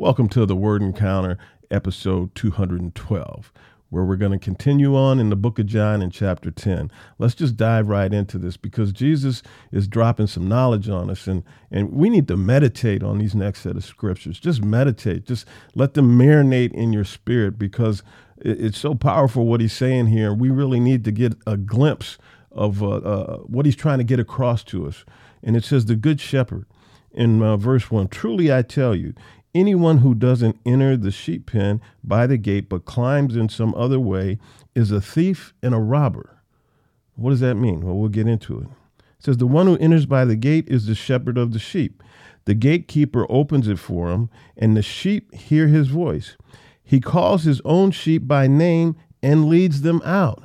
Welcome to the Word Encounter, episode 212, where we're going to continue on in the book of John in chapter 10. Let's just dive right into this because Jesus is dropping some knowledge on us, and, and we need to meditate on these next set of scriptures. Just meditate, just let them marinate in your spirit because it's so powerful what he's saying here. We really need to get a glimpse of uh, uh, what he's trying to get across to us. And it says, The Good Shepherd in uh, verse 1 Truly I tell you, anyone who doesn't enter the sheep pen by the gate but climbs in some other way is a thief and a robber. What does that mean? Well, we'll get into it. It says, The one who enters by the gate is the shepherd of the sheep. The gatekeeper opens it for him, and the sheep hear his voice. He calls his own sheep by name and leads them out.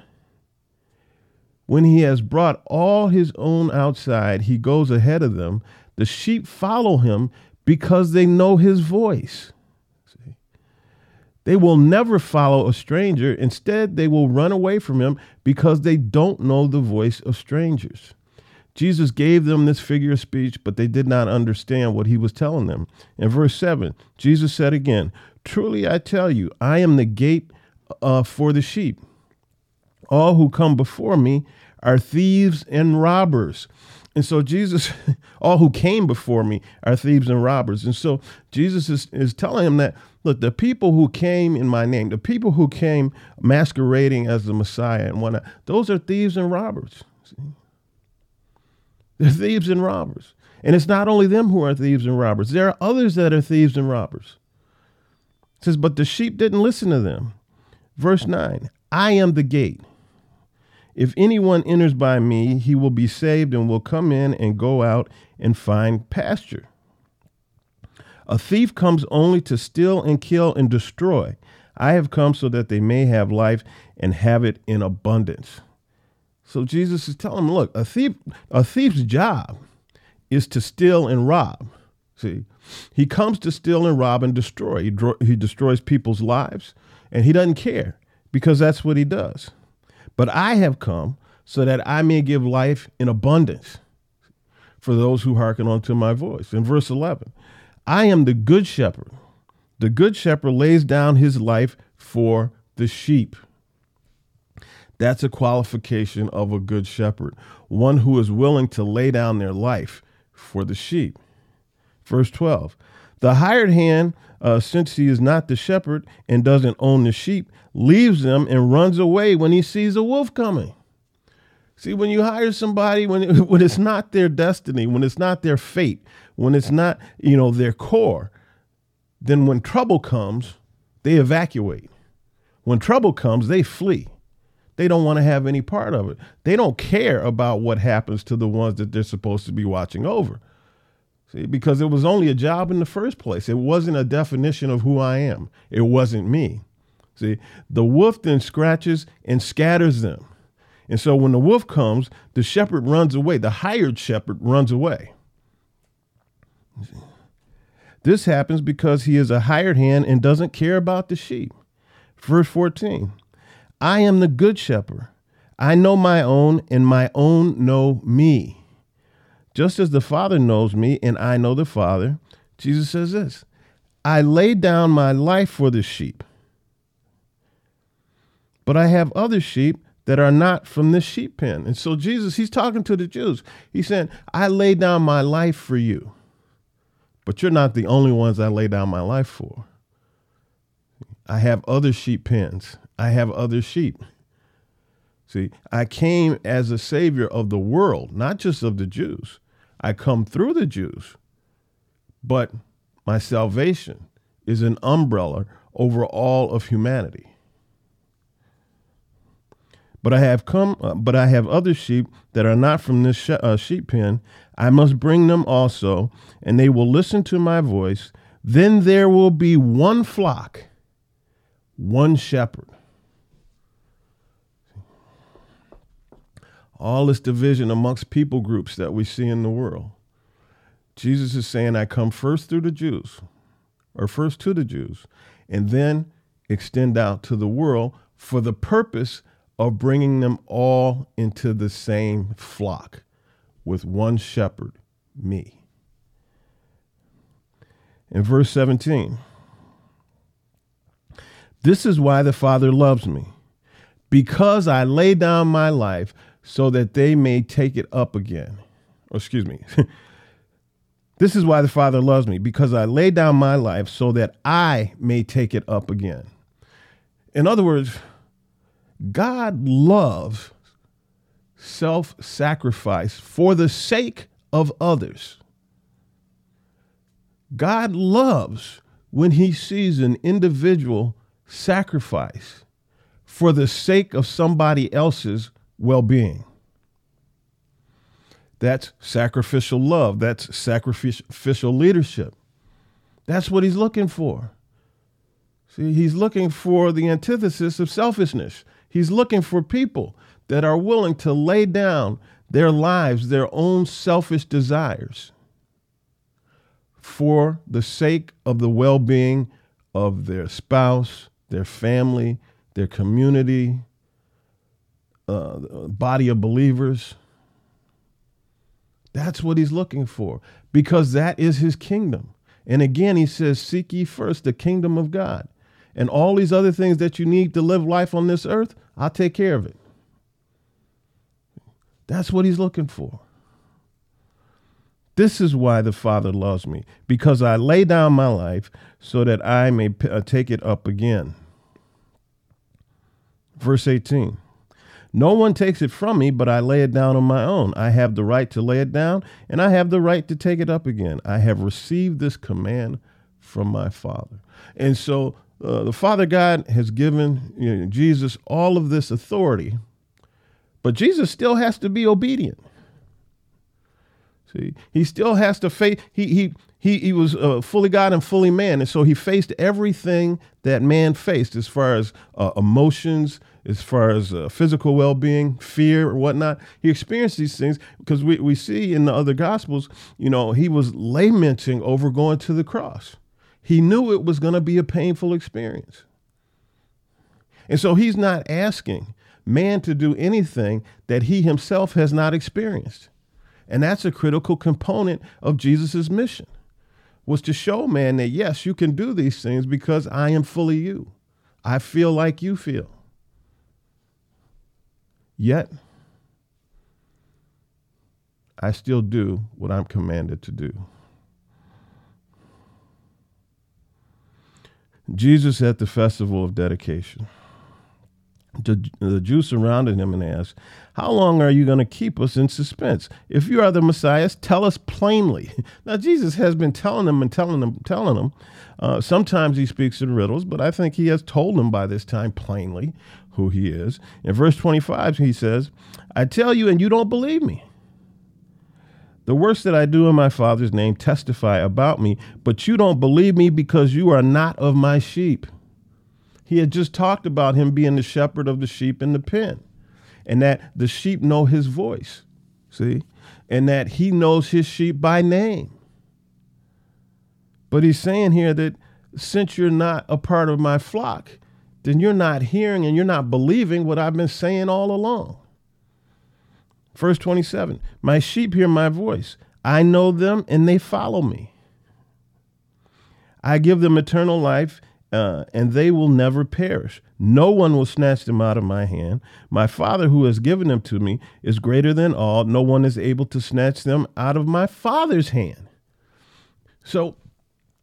When he has brought all his own outside, he goes ahead of them. The sheep follow him because they know his voice. See? They will never follow a stranger. Instead, they will run away from him because they don't know the voice of strangers. Jesus gave them this figure of speech, but they did not understand what he was telling them. In verse 7, Jesus said again, Truly I tell you, I am the gate uh, for the sheep. All who come before me are thieves and robbers. And so Jesus, all who came before me are thieves and robbers. And so Jesus is, is telling him that, look, the people who came in my name, the people who came masquerading as the Messiah and whatnot, those are thieves and robbers. See? They're thieves and robbers. And it's not only them who are thieves and robbers, there are others that are thieves and robbers. It says, but the sheep didn't listen to them. Verse 9 I am the gate. If anyone enters by me, he will be saved and will come in and go out and find pasture. A thief comes only to steal and kill and destroy. I have come so that they may have life and have it in abundance. So Jesus is telling them, look, a thief, a thief's job is to steal and rob. See, he comes to steal and rob and destroy. He, dro- he destroys people's lives, and he doesn't care because that's what he does. But I have come so that I may give life in abundance for those who hearken unto my voice. In verse 11, I am the good shepherd. The good shepherd lays down his life for the sheep. That's a qualification of a good shepherd, one who is willing to lay down their life for the sheep. Verse 12 The hired hand, uh, since he is not the shepherd and doesn't own the sheep, leaves them and runs away when he sees a wolf coming. See, when you hire somebody, when, it, when it's not their destiny, when it's not their fate, when it's not, you know, their core, then when trouble comes, they evacuate. When trouble comes, they flee. They don't want to have any part of it. They don't care about what happens to the ones that they're supposed to be watching over. See, because it was only a job in the first place. It wasn't a definition of who I am. It wasn't me. See, the wolf then scratches and scatters them. And so when the wolf comes, the shepherd runs away. The hired shepherd runs away. This happens because he is a hired hand and doesn't care about the sheep. Verse 14 I am the good shepherd. I know my own, and my own know me. Just as the Father knows me, and I know the Father, Jesus says this I lay down my life for the sheep. But I have other sheep that are not from this sheep pen. And so Jesus, he's talking to the Jews. He's saying, I lay down my life for you, but you're not the only ones I lay down my life for. I have other sheep pens. I have other sheep. See, I came as a savior of the world, not just of the Jews. I come through the Jews, but my salvation is an umbrella over all of humanity. But I have come, uh, but I have other sheep that are not from this uh, sheep pen. I must bring them also, and they will listen to my voice. Then there will be one flock, one shepherd. All this division amongst people groups that we see in the world. Jesus is saying, I come first through the Jews, or first to the Jews, and then extend out to the world for the purpose of bringing them all into the same flock with one shepherd, me. In verse 17, This is why the Father loves me, because I lay down my life so that they may take it up again. Oh, excuse me. this is why the Father loves me, because I lay down my life so that I may take it up again. In other words, God loves self sacrifice for the sake of others. God loves when he sees an individual sacrifice for the sake of somebody else's well being. That's sacrificial love. That's sacrificial leadership. That's what he's looking for. See, he's looking for the antithesis of selfishness. He's looking for people that are willing to lay down their lives, their own selfish desires, for the sake of the well being of their spouse, their family, their community, uh, body of believers. That's what he's looking for because that is his kingdom. And again, he says, Seek ye first the kingdom of God. And all these other things that you need to live life on this earth, I'll take care of it. That's what he's looking for. This is why the Father loves me, because I lay down my life so that I may p- uh, take it up again. Verse 18 No one takes it from me, but I lay it down on my own. I have the right to lay it down, and I have the right to take it up again. I have received this command from my Father. And so uh, the Father God has given you know, Jesus all of this authority, but Jesus still has to be obedient. See, he still has to face. He he he he was uh, fully God and fully man, and so he faced everything that man faced, as far as uh, emotions, as far as uh, physical well-being, fear, or whatnot. He experienced these things because we we see in the other gospels, you know, he was lamenting over going to the cross. He knew it was going to be a painful experience, and so he's not asking man to do anything that he himself has not experienced. And that's a critical component of Jesus' mission was to show man that yes, you can do these things because I am fully you. I feel like you feel. Yet, I still do what I'm commanded to do. Jesus at the festival of dedication. The, Jews surrounded him and asked, How long are you going to keep us in suspense? If you are the Messiah, tell us plainly. Now, Jesus has been telling them and telling them, telling them. Uh, sometimes he speaks in riddles, but I think he has told them by this time plainly who he is. In verse 25, he says, I tell you, and you don't believe me. The works that I do in my Father's name testify about me, but you don't believe me because you are not of my sheep. He had just talked about him being the shepherd of the sheep in the pen and that the sheep know his voice, see, and that he knows his sheep by name. But he's saying here that since you're not a part of my flock, then you're not hearing and you're not believing what I've been saying all along. Verse 27 My sheep hear my voice. I know them and they follow me. I give them eternal life uh, and they will never perish. No one will snatch them out of my hand. My Father who has given them to me is greater than all. No one is able to snatch them out of my Father's hand. So,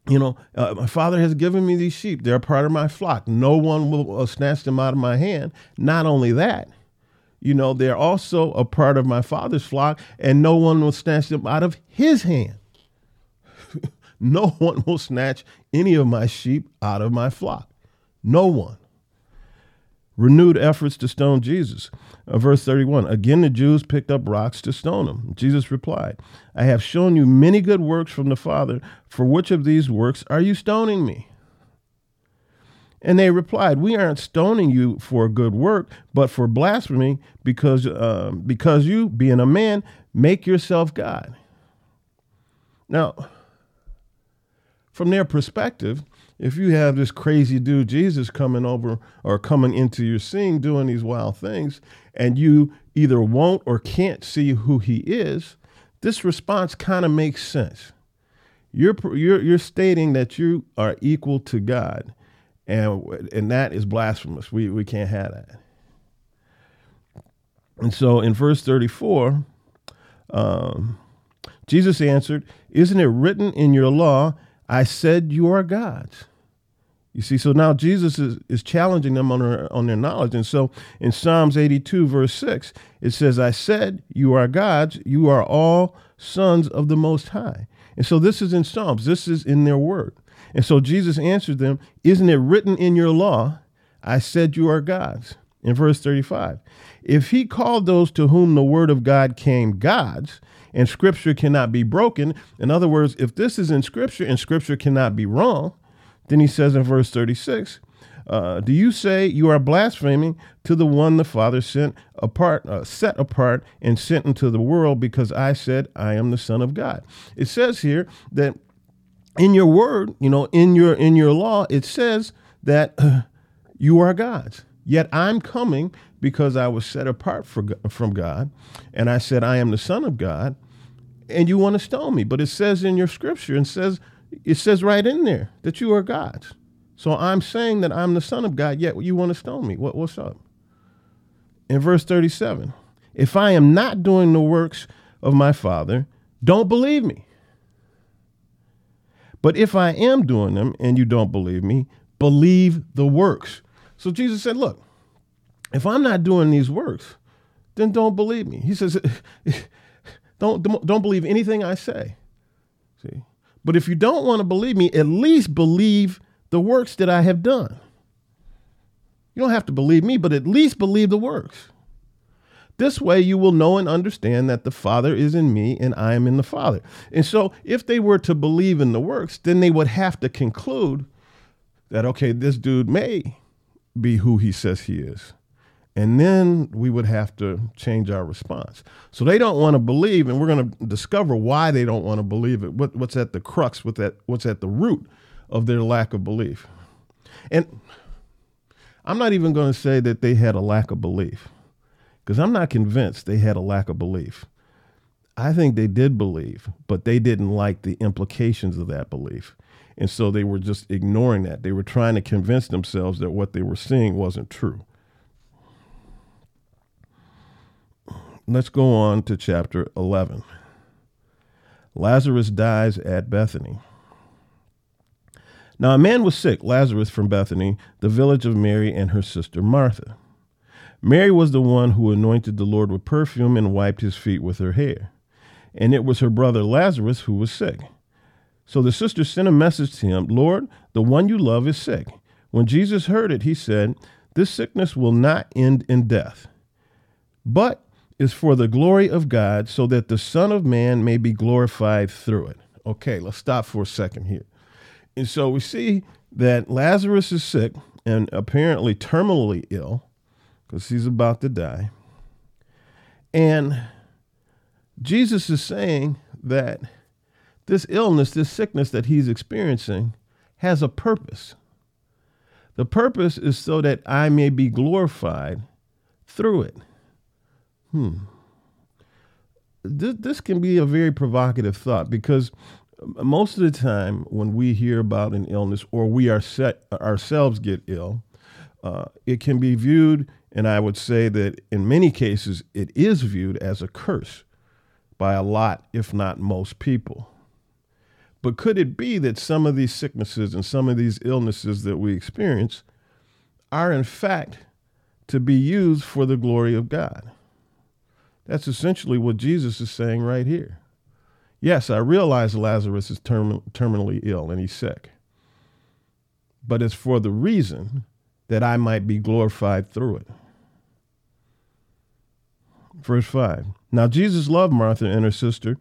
you know, uh, my Father has given me these sheep. They're part of my flock. No one will uh, snatch them out of my hand. Not only that, you know, they're also a part of my Father's flock, and no one will snatch them out of his hand. No one will snatch any of my sheep out of my flock. No one. Renewed efforts to stone Jesus. Uh, verse 31 Again, the Jews picked up rocks to stone him. Jesus replied, I have shown you many good works from the Father. For which of these works are you stoning me? And they replied, We aren't stoning you for a good work, but for blasphemy, because, uh, because you, being a man, make yourself God. Now, from their perspective, if you have this crazy dude Jesus coming over or coming into your scene doing these wild things, and you either won't or can't see who he is, this response kind of makes sense. You're, you're, you're stating that you are equal to God, And, and that is blasphemous. We, we can't have that. And so in verse 34, um, Jesus answered, Isn't it written in your law, I said you are gods? You see, so now Jesus is, is challenging them on their, on their knowledge. And so in Psalms 82, verse 6, it says, I said, You are gods, you are all sons of the Most High. And so this is in Psalms, this is in their word. And so Jesus answered them, Isn't it written in your law, I said you are gods? In verse 35, if he called those to whom the word of God came gods, and scripture cannot be broken, in other words, if this is in scripture and scripture cannot be wrong, then he says in verse 36, uh, do you say you are blaspheming to the one the Father sent apart, uh, set apart, and sent into the world because I said I am the Son of God? It says here that in your word, you know, in your in your law, it says that uh, you are God's. Yet I'm coming because I was set apart for, from God, and I said I am the Son of God, and you want to stone me. But it says in your scripture, and says it says right in there that you are God's. So I'm saying that I'm the Son of God, yet you want to stone me. What, what's up? In verse 37, if I am not doing the works of my Father, don't believe me. But if I am doing them and you don't believe me, believe the works. So Jesus said, Look, if I'm not doing these works, then don't believe me. He says, don't, don't believe anything I say. But if you don't want to believe me, at least believe the works that I have done. You don't have to believe me, but at least believe the works. This way you will know and understand that the Father is in me and I am in the Father. And so if they were to believe in the works, then they would have to conclude that, okay, this dude may be who he says he is. And then we would have to change our response. So they don't want to believe, and we're going to discover why they don't want to believe it. What, what's at the crux, what that, what's at the root of their lack of belief. And I'm not even going to say that they had a lack of belief, because I'm not convinced they had a lack of belief. I think they did believe, but they didn't like the implications of that belief. And so they were just ignoring that. They were trying to convince themselves that what they were seeing wasn't true. Let's go on to chapter 11. Lazarus dies at Bethany. Now, a man was sick, Lazarus from Bethany, the village of Mary and her sister Martha. Mary was the one who anointed the Lord with perfume and wiped his feet with her hair. And it was her brother Lazarus who was sick. So the sister sent a message to him Lord, the one you love is sick. When Jesus heard it, he said, This sickness will not end in death, but is for the glory of God, so that the Son of Man may be glorified through it. Okay, let's stop for a second here. And so we see that Lazarus is sick and apparently terminally ill because he's about to die. And Jesus is saying that this illness, this sickness that he's experiencing, has a purpose. The purpose is so that I may be glorified through it. Hmm. This, this can be a very provocative thought because most of the time when we hear about an illness or we are set, ourselves get ill, uh, it can be viewed, and I would say that in many cases it is viewed as a curse by a lot, if not most people. But could it be that some of these sicknesses and some of these illnesses that we experience are, in fact, to be used for the glory of God? That's essentially what Jesus is saying right here. Yes, I realize Lazarus is term- terminally ill and he's sick, but it's for the reason that I might be glorified through it. Verse 5 Now Jesus loved Martha and her sister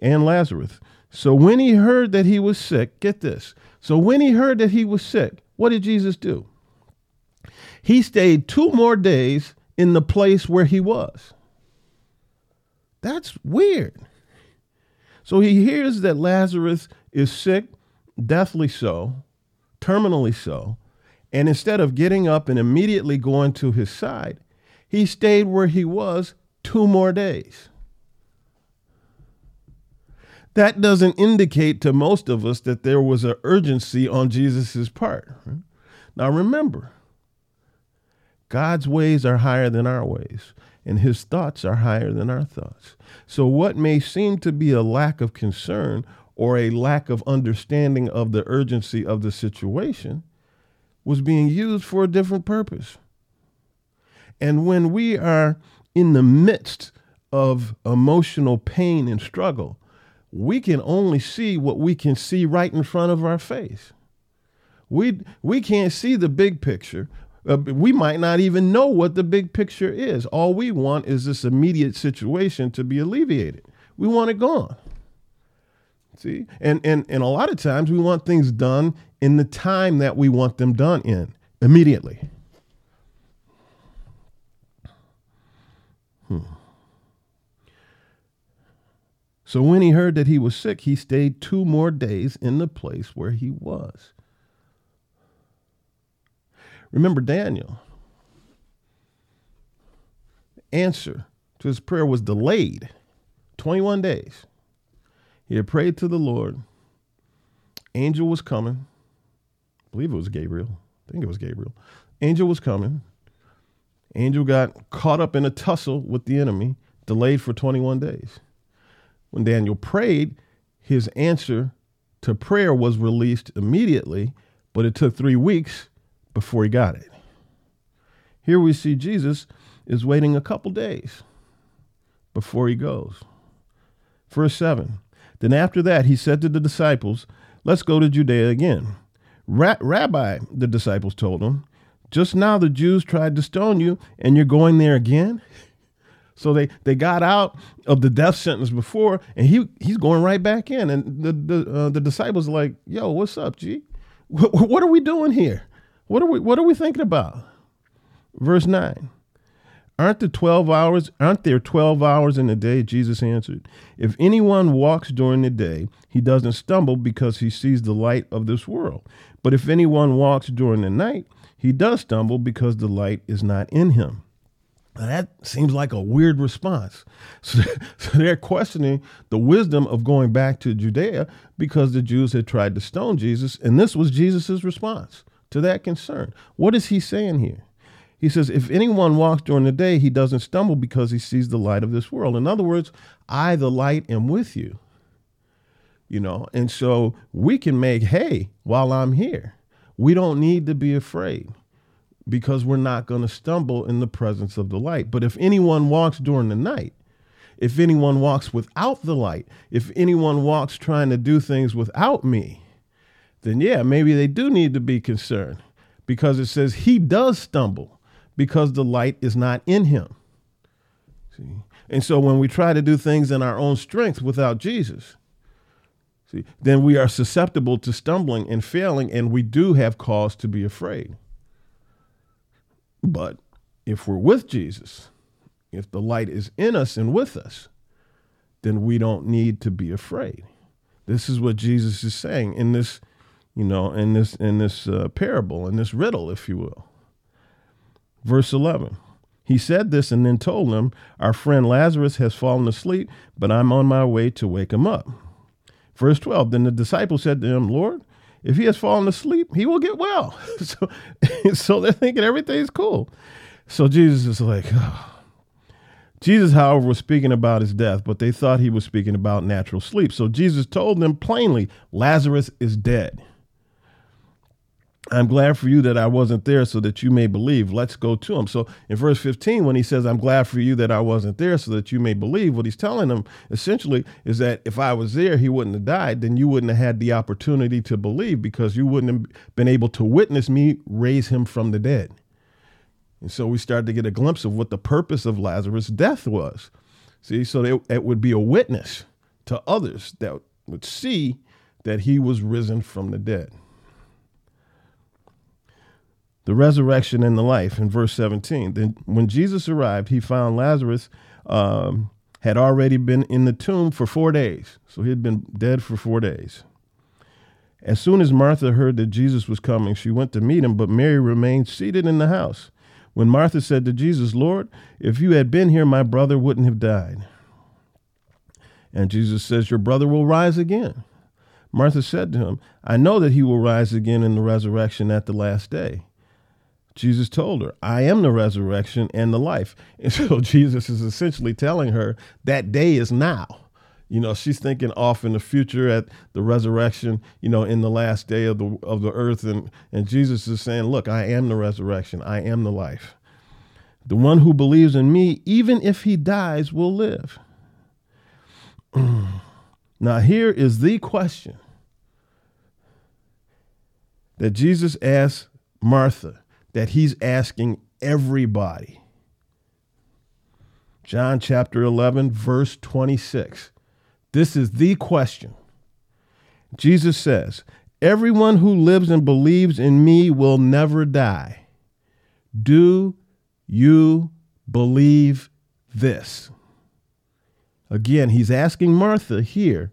and Lazarus. So when he heard that he was sick, get this. So when he heard that he was sick, what did Jesus do? He stayed two more days in the place where he was. That's weird. So he hears that Lazarus is sick, deathly so, terminally so, and instead of getting up and immediately going to his side, he stayed where he was two more days that doesn't indicate to most of us that there was an urgency on Jesus' part. Now remember, God's ways are higher than our ways, and his thoughts are higher than our thoughts. So, what may seem to be a lack of concern or a lack of understanding of the urgency of the situation was being used for a different purpose. And when we are in the midst of emotional pain and struggle, we can only see what we can see right in front of our face. We, we can't see the big picture. Uh, we might not even know what the big picture is. All we want is this immediate situation to be alleviated. We want it gone. See? And, and, and a lot of times we want things done in the time that we want them done in, immediately. Hmm. So when he heard that he was sick, he stayed two more days in the place where he was. Remember Daniel. Answer to his prayer was delayed 21 days. He had prayed to the Lord. Angel was coming. I believe it was Gabriel. I think it was Gabriel. Angel was coming. Angel got caught up in a tussle with the enemy, delayed for 21 days. When Daniel prayed, his answer to prayer was released immediately, but it took three weeks before he got it. Here we see Jesus is waiting a couple days before he goes. Verse 7 then after that, he said to the disciples, Let's go to Judea again. Ra- Rabbi, the disciples told him, just now the Jews tried to stone you, and you're going there again? So they, they got out of the death sentence before, and he he's going right back in. And the the, uh, the disciples like, "Yo, what's up, G? What, what are we doing here? What are we what are we thinking about?" Verse nine. Aren't the 12 hours, aren't there 12 hours in a day? Jesus answered. If anyone walks during the day, he doesn't stumble because he sees the light of this world. But if anyone walks during the night, he does stumble because the light is not in him. Now that seems like a weird response. So, so they're questioning the wisdom of going back to Judea because the Jews had tried to stone Jesus, and this was Jesus' response to that concern. What is he saying here? He says, if anyone walks during the day, he doesn't stumble because he sees the light of this world. In other words, I, the light, am with you. You know, and so we can make hay while I'm here. We don't need to be afraid because we're not going to stumble in the presence of the light. But if anyone walks during the night, if anyone walks without the light, if anyone walks trying to do things without me, then yeah, maybe they do need to be concerned because it says he does stumble because the light is not in him. See? And so when we try to do things in our own strength without Jesus, see, then we are susceptible to stumbling and failing, and we do have cause to be afraid. But if we're with Jesus, if the light is in us and with us, then we don't need to be afraid. This is what Jesus is saying in this, you know, in this in this uh, parable, in this riddle, if you will. Verse 11. He said this and then told them, Our friend Lazarus has fallen asleep, but I'm on my way to wake him up. Verse 12. Then the disciples said to him, Lord, if he has fallen asleep, he will get well. so, so they're thinking everything's cool. So Jesus is like, oh. Jesus, however, was speaking about his death, but they thought he was speaking about natural sleep. So Jesus told them plainly, Lazarus is dead. I'm glad for you that I wasn't there so that you may believe. Let's go to him. So in verse 15, when he says, I'm glad for you that I wasn't there so that you may believe, what he's telling them essentially is that if I was there, he wouldn't have died. Then you wouldn't have had the opportunity to believe because you wouldn't have been able to witness me raise him from the dead. And so we started to get a glimpse of what the purpose of Lazarus' death was. See, so it would be a witness to others that would see that he was risen from the dead the resurrection and the life in verse 17. Then when Jesus arrived, he found Lazarus um, had already been in the tomb for four days. So he had been dead for four days. As soon as Martha heard that Jesus was coming, she went to meet him, but Mary remained seated in the house. When Martha said to Jesus, Lord, if you had been here, my brother wouldn't have died. And Jesus says, Your brother will rise again. Martha said to him, I know that he will rise again in the resurrection at the last day. Jesus told her, I am the resurrection and the life. And so Jesus is essentially telling her that day is now. You know, she's thinking off in the future at the resurrection, you know, in the last day of the of the earth and and Jesus is saying, "Look, I am the resurrection. I am the life. The one who believes in me, even if he dies, will live." now here is the question that Jesus asked Martha that he's asking everybody. John chapter 11, verse 26. This is the question. Jesus says, Everyone who lives and believes in me will never die. Do you believe this? Again, he's asking Martha here,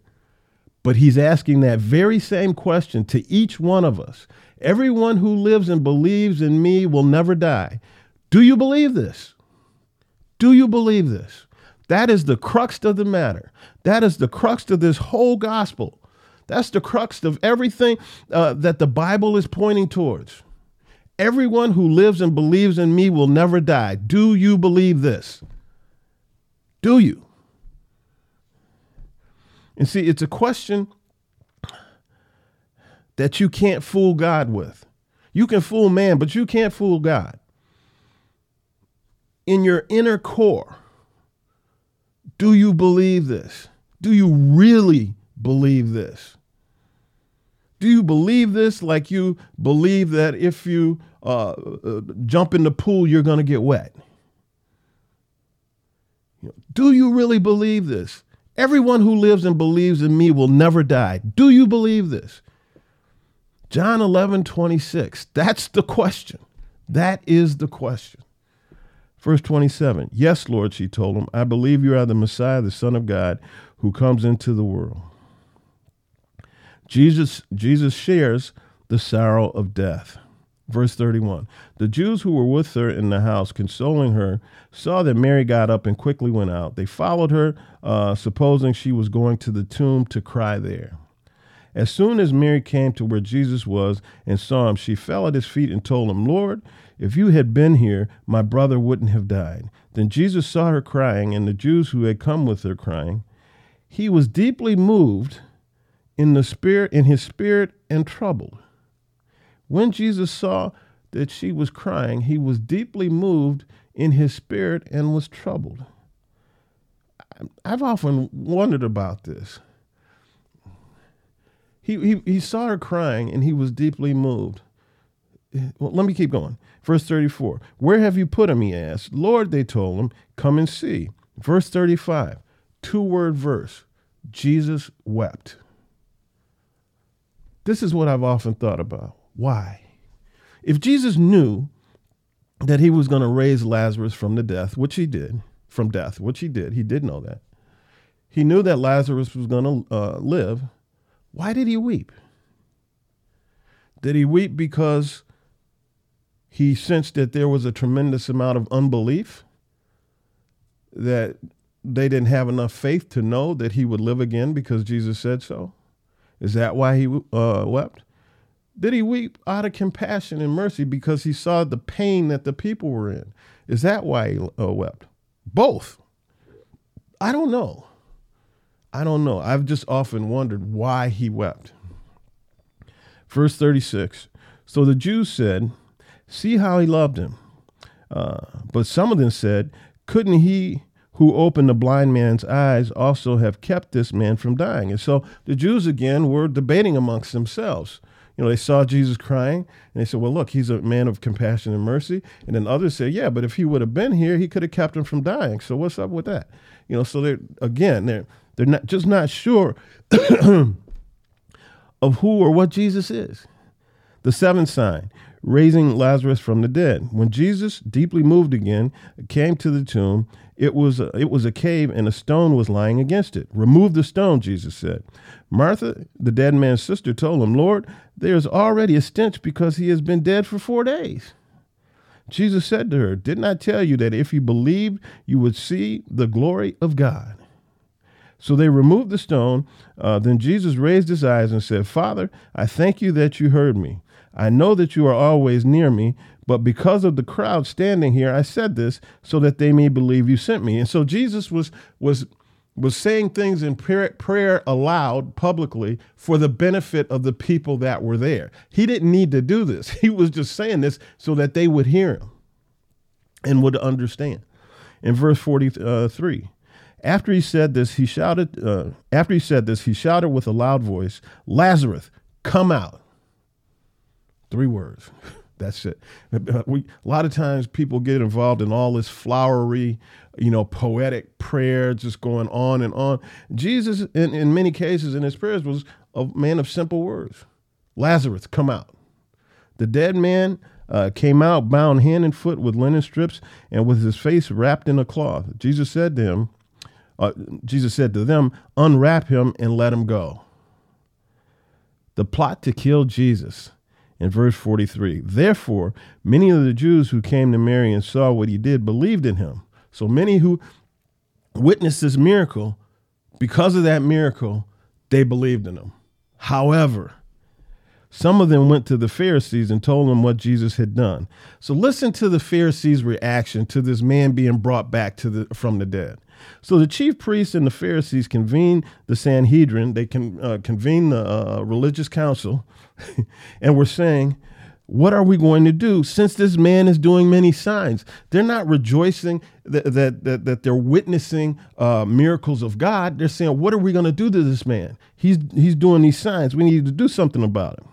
but he's asking that very same question to each one of us. Everyone who lives and believes in me will never die. Do you believe this? Do you believe this? That is the crux of the matter. That is the crux of this whole gospel. That's the crux of everything uh, that the Bible is pointing towards. Everyone who lives and believes in me will never die. Do you believe this? Do you? And see, it's a question that you can't fool God with. You can fool man, but you can't fool God. In your inner core, do you believe this? Do you really believe this? Do you believe this like you believe that if you uh, uh, jump in the pool, you're going to get wet? Do you really believe this? Everyone who lives and believes in me will never die. Do you believe this? John 11, 26. That's the question. That is the question. Verse 27. Yes, Lord, she told him, I believe you are the Messiah, the Son of God, who comes into the world. Jesus, Jesus shares the sorrow of death. Verse 31 The Jews who were with her in the house, consoling her, saw that Mary got up and quickly went out. They followed her, uh, supposing she was going to the tomb to cry there. As soon as Mary came to where Jesus was and saw him, she fell at his feet and told him, Lord, if you had been here, my brother wouldn't have died. Then Jesus saw her crying, and the Jews who had come with her crying. He was deeply moved in the spirit, in his spirit, and troubled. When Jesus saw that she was crying, he was deeply moved in his spirit and was troubled. I've often wondered about this. He, he, he saw her crying and he was deeply moved. Well, let me keep going. Verse 34 Where have you put him? He asked. Lord, they told him, Come and see. Verse 35, two word verse Jesus wept. This is what I've often thought about. Why? If Jesus knew that he was going to raise Lazarus from the death, which he did, from death, which he did, he did know that. He knew that Lazarus was going to uh, live. Why did he weep? Did he weep because he sensed that there was a tremendous amount of unbelief, that they didn't have enough faith to know that he would live again because Jesus said so? Is that why he uh, wept? Did he weep out of compassion and mercy because he saw the pain that the people were in? Is that why he uh, wept? Both. I don't know. I don't know. I've just often wondered why he wept. Verse 36 So the Jews said, See how he loved him. Uh, but some of them said, Couldn't he who opened the blind man's eyes also have kept this man from dying? And so the Jews again were debating amongst themselves. You know, they saw Jesus crying and they said, Well, look, he's a man of compassion and mercy. And then others said, Yeah, but if he would have been here, he could have kept him from dying. So what's up with that? You know, so they're again, they're they're not just not sure of who or what Jesus is. The seventh sign, raising Lazarus from the dead. When Jesus, deeply moved again, came to the tomb, it was a, it was a cave and a stone was lying against it. Remove the stone, Jesus said. Martha, the dead man's sister, told him, Lord, there is already a stench because he has been dead for four days. Jesus said to her, Didn't I tell you that if you believed, you would see the glory of God? So they removed the stone. Uh, then Jesus raised his eyes and said, Father, I thank you that you heard me. I know that you are always near me, but because of the crowd standing here, I said this so that they may believe you sent me. And so Jesus was was was saying things in prayer, aloud publicly for the benefit of the people that were there. He didn't need to do this. He was just saying this so that they would hear him and would understand. In verse 43, after he said this, he shouted, uh, after he said this, he shouted with a loud voice, Lazarus, come out. Three words. That's it. We, a lot of times people get involved in all this flowery, you know, poetic prayer, just going on and on. Jesus, in, in many cases in his prayers, was a man of simple words Lazarus, come out. The dead man uh, came out bound hand and foot with linen strips and with his face wrapped in a cloth. Jesus said to him, uh, Jesus said to them, unwrap him and let him go. The plot to kill Jesus in verse 43. Therefore, many of the Jews who came to Mary and saw what he did believed in him. So many who witnessed this miracle, because of that miracle, they believed in him. However, some of them went to the Pharisees and told them what Jesus had done. So listen to the Pharisees' reaction to this man being brought back to the, from the dead. So the chief priests and the Pharisees convened the Sanhedrin. They can uh, convene the uh, religious council, and were saying, "What are we going to do since this man is doing many signs?" They're not rejoicing that that that, that they're witnessing uh, miracles of God. They're saying, "What are we going to do to this man? He's he's doing these signs. We need to do something about him.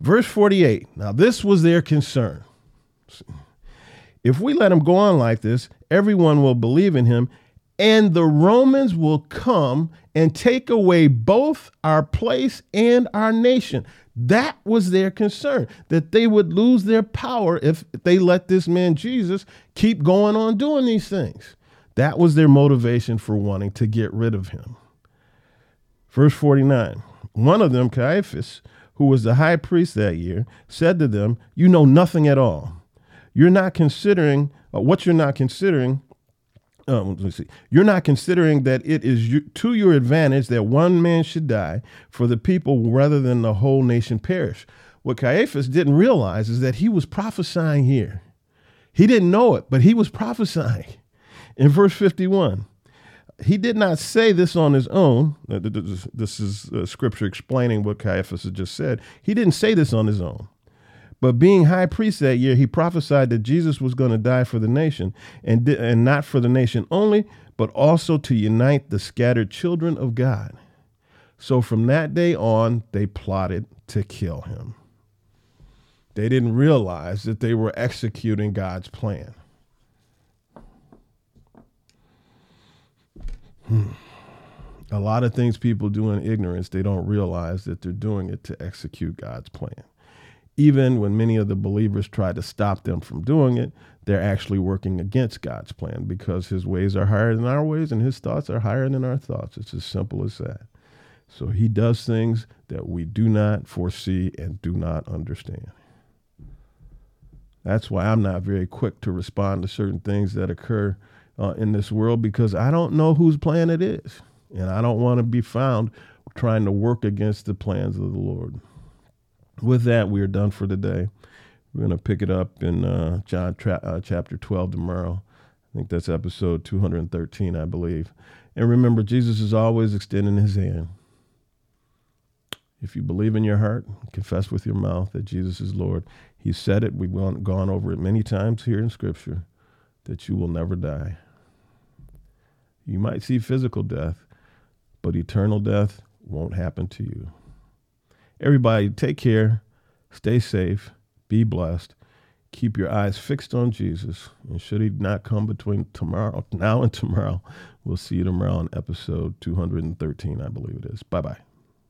Verse 48. Now, this was their concern. If we let him go on like this, everyone will believe in him, and the Romans will come and take away both our place and our nation. That was their concern, that they would lose their power if they let this man Jesus keep going on doing these things. That was their motivation for wanting to get rid of him. Verse 49 One of them, Caiaphas, who was the high priest that year, said to them, You know nothing at all you're not considering uh, what you're not considering. Uh, let me see. You're not considering that it is you, to your advantage that one man should die for the people rather than the whole nation perish. What Caiaphas didn't realize is that he was prophesying here. He didn't know it, but he was prophesying. In verse 51, he did not say this on his own. This is uh, scripture explaining what Caiaphas had just said. He didn't say this on his own. But being high priest that year, he prophesied that Jesus was going to die for the nation, and, and not for the nation only, but also to unite the scattered children of God. So from that day on, they plotted to kill him. They didn't realize that they were executing God's plan. Hmm. A lot of things people do in ignorance, they don't realize that they're doing it to execute God's plan even when many of the believers try to stop them from doing it, they're actually working against God's plan because his ways are higher than our ways and his thoughts are higher than our thoughts. It's as simple as that. So he does things that we do not foresee and do not understand. That's why I'm not very quick to respond to certain things that occur uh, in this world because I don't know whose plan it is. And I don't want to be found trying to work against the plans of the Lord with that, we are done for today. We're going to pick it up in uh, John tra- uh, chapter 12 tomorrow. I think that's episode 213, I believe. And remember, Jesus is always extending his hand. If you believe in your heart, confess with your mouth that Jesus is Lord. He said it. We've gone, gone over it many times here in Scripture that you will never die. You might see physical death, but eternal death won't happen to you. Everybody, take care, stay safe, be blessed. Keep your eyes fixed on Jesus. And should he not come between tomorrow, now and tomorrow, we'll see you tomorrow on episode 213, I believe it is. Bye bye.